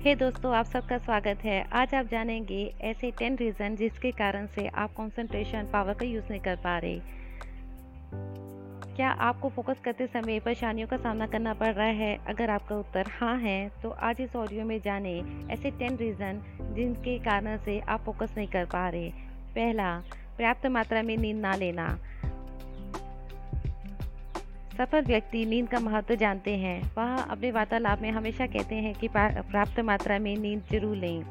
हे hey दोस्तों, आप सबका स्वागत है। आज आप जानेंगे ऐसे टेन रीज़न जिसके कारण से आप कंसंट्रेशन पावर का यूज़ नहीं कर पा रहे। क्या आपको फोकस करते समय परेशानियों का सामना करना पड़ रहा है? अगर आपका उत्तर हाँ है तो आज इस ऑडियो में जाने ऐसे टेन रीज़न जिनके कारण से आप फोकस नहीं कर पा रहे। पहला, पर्याप्त मात्रा में नींद ना लेना। सफल व्यक्ति नींद का महत्व जानते हैं। वह अपने वार्तालाप में हमेशा कहते हैं कि प्राप्त मात्रा में नींद ज़रूर लें।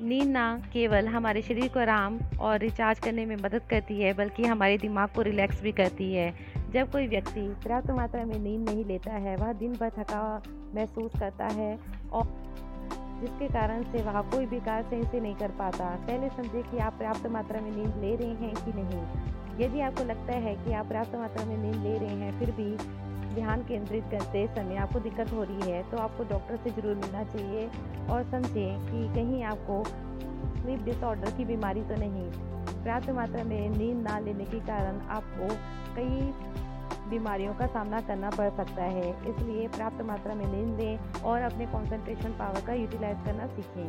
नींद ना केवल हमारे शरीर को आराम और रिचार्ज करने में मदद करती है, बल्कि हमारे दिमाग को रिलैक्स भी करती है। जब कोई व्यक्ति पर्याप्त मात्रा में नींद नहीं लेता है, वह दिन भर थका महसूस करता है और जिसके कारण से वह कोई भी कार्य सही से नहीं कर पाता। पहले समझे कि आप पर्याप्त मात्रा में नींद ले रहे हैं कि नहीं। यदि आपको लगता है कि आप पर्याप्त मात्रा में नींद ले रहे हैं, फिर भी ध्यान केंद्रित करते समय आपको दिक्कत हो रही है तो आपको डॉक्टर से ज़रूर मिलना चाहिए और समझें कि कहीं आपको स्लीप डिसऑर्डर की बीमारी तो नहीं। पर्याप्त मात्रा में नींद ना लेने के कारण आपको कई बीमारियों का सामना करना पड़ सकता है, इसलिए पर्याप्त मात्रा में नींद लें और अपने कंसंट्रेशन पावर का यूटिलाइज करना सीखें।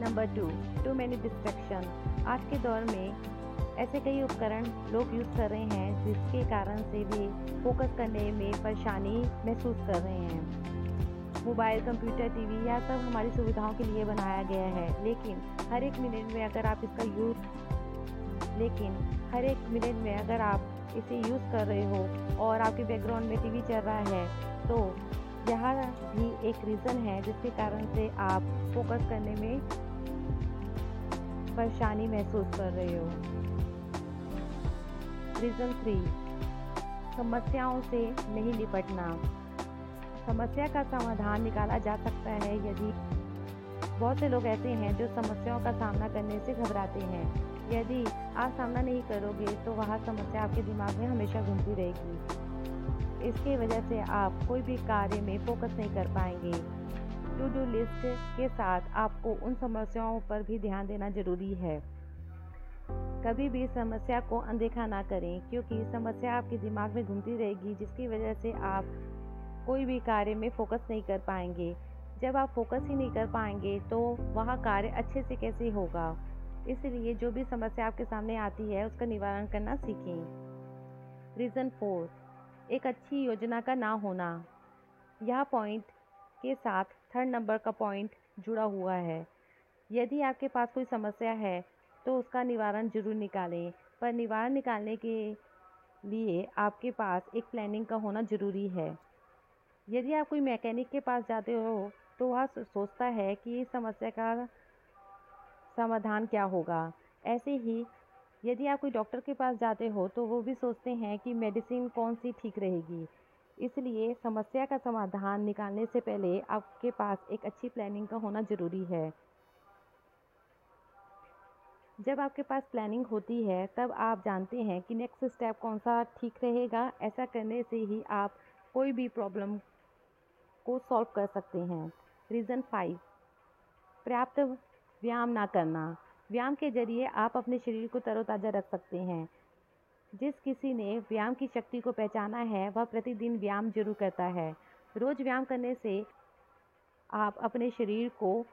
Number two too many distraction आज के दौर में ऐसे कई उपकरण लोग यूज़ कर रहे हैं, जिसके कारण से भी फोकस करने में परेशानी महसूस कर रहे हैं। मोबाइल कंप्यूटर टीवी यह सब हमारी सुविधाओं के लिए बनाया गया है। लेकिन हर एक मिनट में अगर आप इसका यूज़ लेकिन हर एक मिनट में अगर आप इसे यूज़ कर रहे हो और आपके बैकग्राउंड में टीवी चल रहा है तो यह भी एक रीज़न है जिसके कारण से आप फोकस करने में परेशानी महसूस कर रहे हो। रीज़न थ्री समस्याओं से नहीं निपटना। समस्या का समाधान निकाला जा सकता है यदि बहुत से लोग ऐसे हैं जो समस्याओं का सामना करने से घबराते हैं। यदि आप सामना नहीं करोगे तो वह समस्या आपके दिमाग में हमेशा घूमती रहेगी। इसकी वजह से आप कोई भी कार्य में फोकस नहीं कर पाएँगे। टू डू लिस्ट के साथ आपको उन समस्याओं पर भी ध्यान देना ज़रूरी है। कभी भी समस्या को अनदेखा ना करें, क्योंकि समस्या आपके दिमाग में घूमती रहेगी, जिसकी वजह से आप कोई भी कार्य में फोकस नहीं कर पाएँगे। जब आप फोकस ही नहीं कर पाएँगे तो वह कार्य अच्छे से कैसे होगा? इसलिए जो भी समस्या आपके सामने आती है, उसका निवारण करना सीखें। रीज़न फोर एक अच्छी योजना का ना होना। यह पॉइंट के साथ थर्ड नंबर का पॉइंट जुड़ा हुआ है। यदि आपके पास कोई समस्या है तो उसका निवारण ज़रूर निकालें। पर निवारण निकालने के लिए आपके पास एक प्लानिंग का होना ज़रूरी है। यदि आप कोई मैकेनिक के पास जाते हो तो वह सोचता है कि इस समस्या का समाधान क्या होगा। ऐसे ही यदि आप कोई डॉक्टर के पास जाते हो तो वो भी सोचते हैं कि मेडिसिन कौन सी ठीक रहेगी। इसलिए समस्या का समाधान निकालने से पहले आपके पास एक अच्छी प्लानिंग का होना ज़रूरी है। जब आपके पास प्लानिंग होती है, तब आप जानते हैं कि नेक्स्ट स्टेप कौन सा ठीक रहेगा। ऐसा करने से ही आप कोई भी प्रॉब्लम को सॉल्व कर सकते हैं। रीज़न फाइव पर्याप्त व्यायाम ना करना। व्यायाम के ज़रिए आप अपने शरीर को तरोताज़ा रख सकते हैं। जिस किसी ने व्यायाम की शक्ति को पहचाना है, वह प्रतिदिन व्यायाम ज़रूर करता है। रोज़ व्यायाम करने से आप अपने शरीर को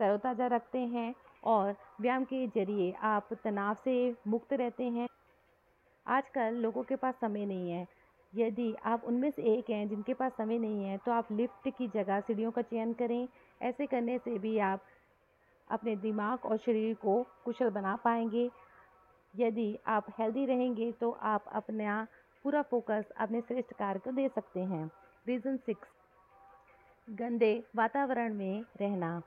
तरोताज़ा रखते हैं। और व्यायाम के ज़रिए आप तनाव से मुक्त रहते हैं। आजकल लोगों के पास समय नहीं है। यदि आप उनमें से एक हैं जिनके पास समय नहीं है तो आप लिफ्ट की जगह सीढ़ियों का चयन करें। ऐसे करने से भी आप अपने दिमाग और शरीर को कुशल बना पाएँगे। यदि आप हेल्दी रहेंगे तो आप अपना पूरा फोकस अपने श्रेष्ठ कार्य को दे सकते हैं। रीज़न सिक्स गंदे वातावरण में रहना।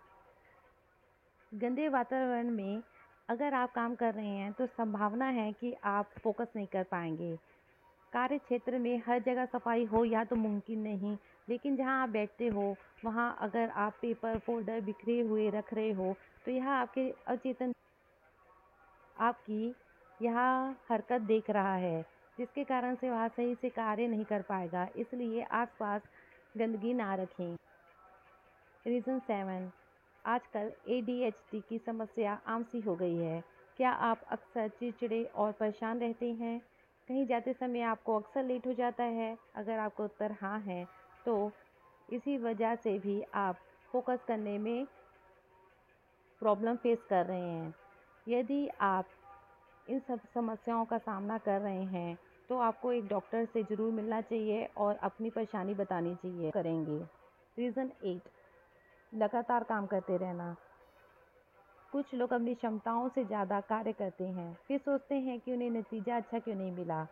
गंदे वातावरण में अगर आप काम कर रहे हैं तो संभावना है कि आप फोकस नहीं कर पाएँगे। कार्य क्षेत्र में हर जगह सफ़ाई हो, या तो मुमकिन नहीं, लेकिन जहाँ आप बैठते हो, वहाँ अगर आप पेपर फोल्डर बिखरे हुए रख रहे हो तो यह आपके अचेतन आपकी यह हरकत देख रहा है, जिसके कारण से वह सही से कार्य नहीं कर पाएगा। इसलिए आसपास गंदगी ना रखें। रीज़न सेवन आजकल ए की समस्या आम सी हो गई है। क्या आप अक्सर चिड़चिड़े और परेशान रहते हैं? कहीं जाते समय आपको अक्सर लेट हो जाता है? अगर आपका उत्तर हाँ है तो इसी वजह से भी आप फोकस करने में प्रॉब्लम फेस कर रहे हैं। यदि आप इन सब समस्याओं का सामना कर रहे हैं तो आपको एक डॉक्टर से ज़रूर मिलना चाहिए और अपनी परेशानी बतानी चाहिए। करेंगे। रीज़न एट लगातार काम करते रहना। कुछ लोग अपनी क्षमताओं से ज़्यादा कार्य करते हैं फिर सोचते हैं कि उन्हें नतीजा अच्छा क्यों नहीं मिला।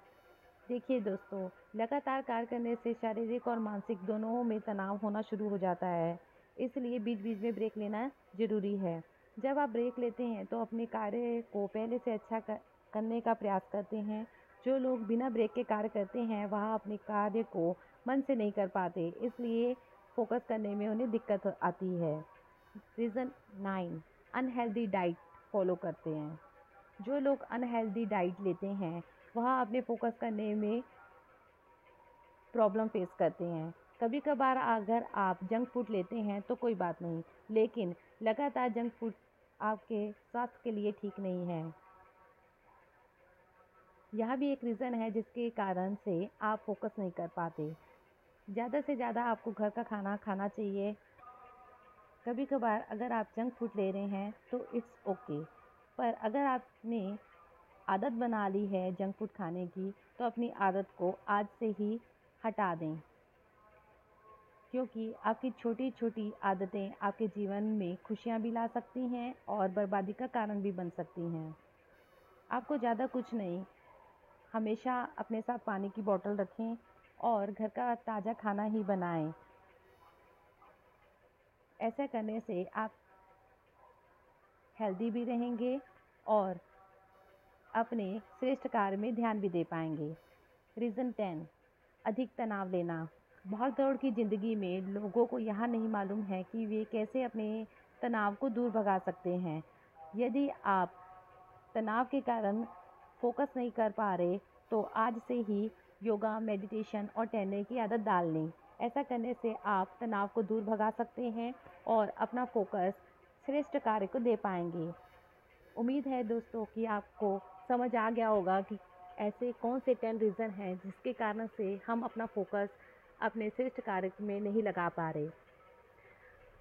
देखिए दोस्तों लगातार कार्य करने से शारीरिक और मानसिक दोनों में तनाव होना शुरू हो जाता है इसलिए बीच बीच में ब्रेक लेना ज़रूरी है। जब आप ब्रेक लेते हैं तो अपने कार्य को पहले से अच्छा कर, करने का प्रयास करते हैं। जो लोग बिना ब्रेक के कार्य करते हैं वह अपने कार्य को मन से नहीं कर पाते इसलिए फोकस करने में उन्हें दिक्कत आती है। Reason nine unhealthy diet follow करते हैं। जो लोग अनहेल्दी डाइट लेते हैं, वह अपने फोकस करने में प्रॉब्लम फेस करते हैं। कभी कभार अगर आप जंक फ़ूड लेते हैं तो कोई बात नहीं, लेकिन लगातार जंक फ़ूड आपके स्वास्थ्य के लिए ठीक नहीं है। यह भी एक रीज़न है जिसके कारण से आप फोकस नहीं कर पाते। ज़्यादा से ज़्यादा आपको घर का खाना खाना चाहिए। कभी कभार अगर आप जंक फ़ूड ले रहे हैं तो इट्स ओके पर अगर आपने आदत बना ली है जंक फ़ूड खाने की तो अपनी आदत को आज से ही हटा दें। क्योंकि आपकी छोटी छोटी आदतें आपके जीवन में खुशियाँ भी ला सकती हैं और बर्बादी का कारण भी बन सकती हैं। आपको ज़्यादा कुछ नहीं, हमेशा अपने साथ पानी की बोतल रखें और घर का ताज़ा खाना ही बनाएँ। ऐसा करने से आप हेल्दी भी रहेंगे और अपने श्रेष्ठ कार्य में ध्यान भी दे पाएँगे। रीज़न टेन अधिक तनाव लेना। भाग दौड़ की ज़िंदगी में लोगों को यह नहीं मालूम है कि वे कैसे अपने तनाव को दूर भगा सकते हैं। यदि आप तनाव के कारण फोकस नहीं कर पा रहे तो आज से ही योगा मेडिटेशन और टहलने की आदत डाल लें। ऐसा करने से आप तनाव को दूर भगा सकते हैं और अपना फोकस श्रेष्ठ कार्य को दे पाएँगे। उम्मीद है दोस्तों कि आपको समझ आ गया होगा कि ऐसे कौन से टेन रीज़न हैं जिसके कारण से हम अपना फोकस अपने श्रेष्ठ कार्य में नहीं लगा पा रहे।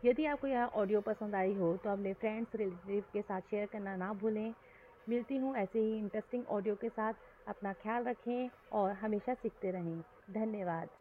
यदि आपको यह ऑडियो पसंद आई हो तो अपने फ्रेंड्स रिलेटिव के साथ शेयर करना ना भूलें। मिलती हूँ ऐसे ही इंटरेस्टिंग ऑडियो के साथ। अपना ख्याल रखें और हमेशा सीखते रहें। धन्यवाद।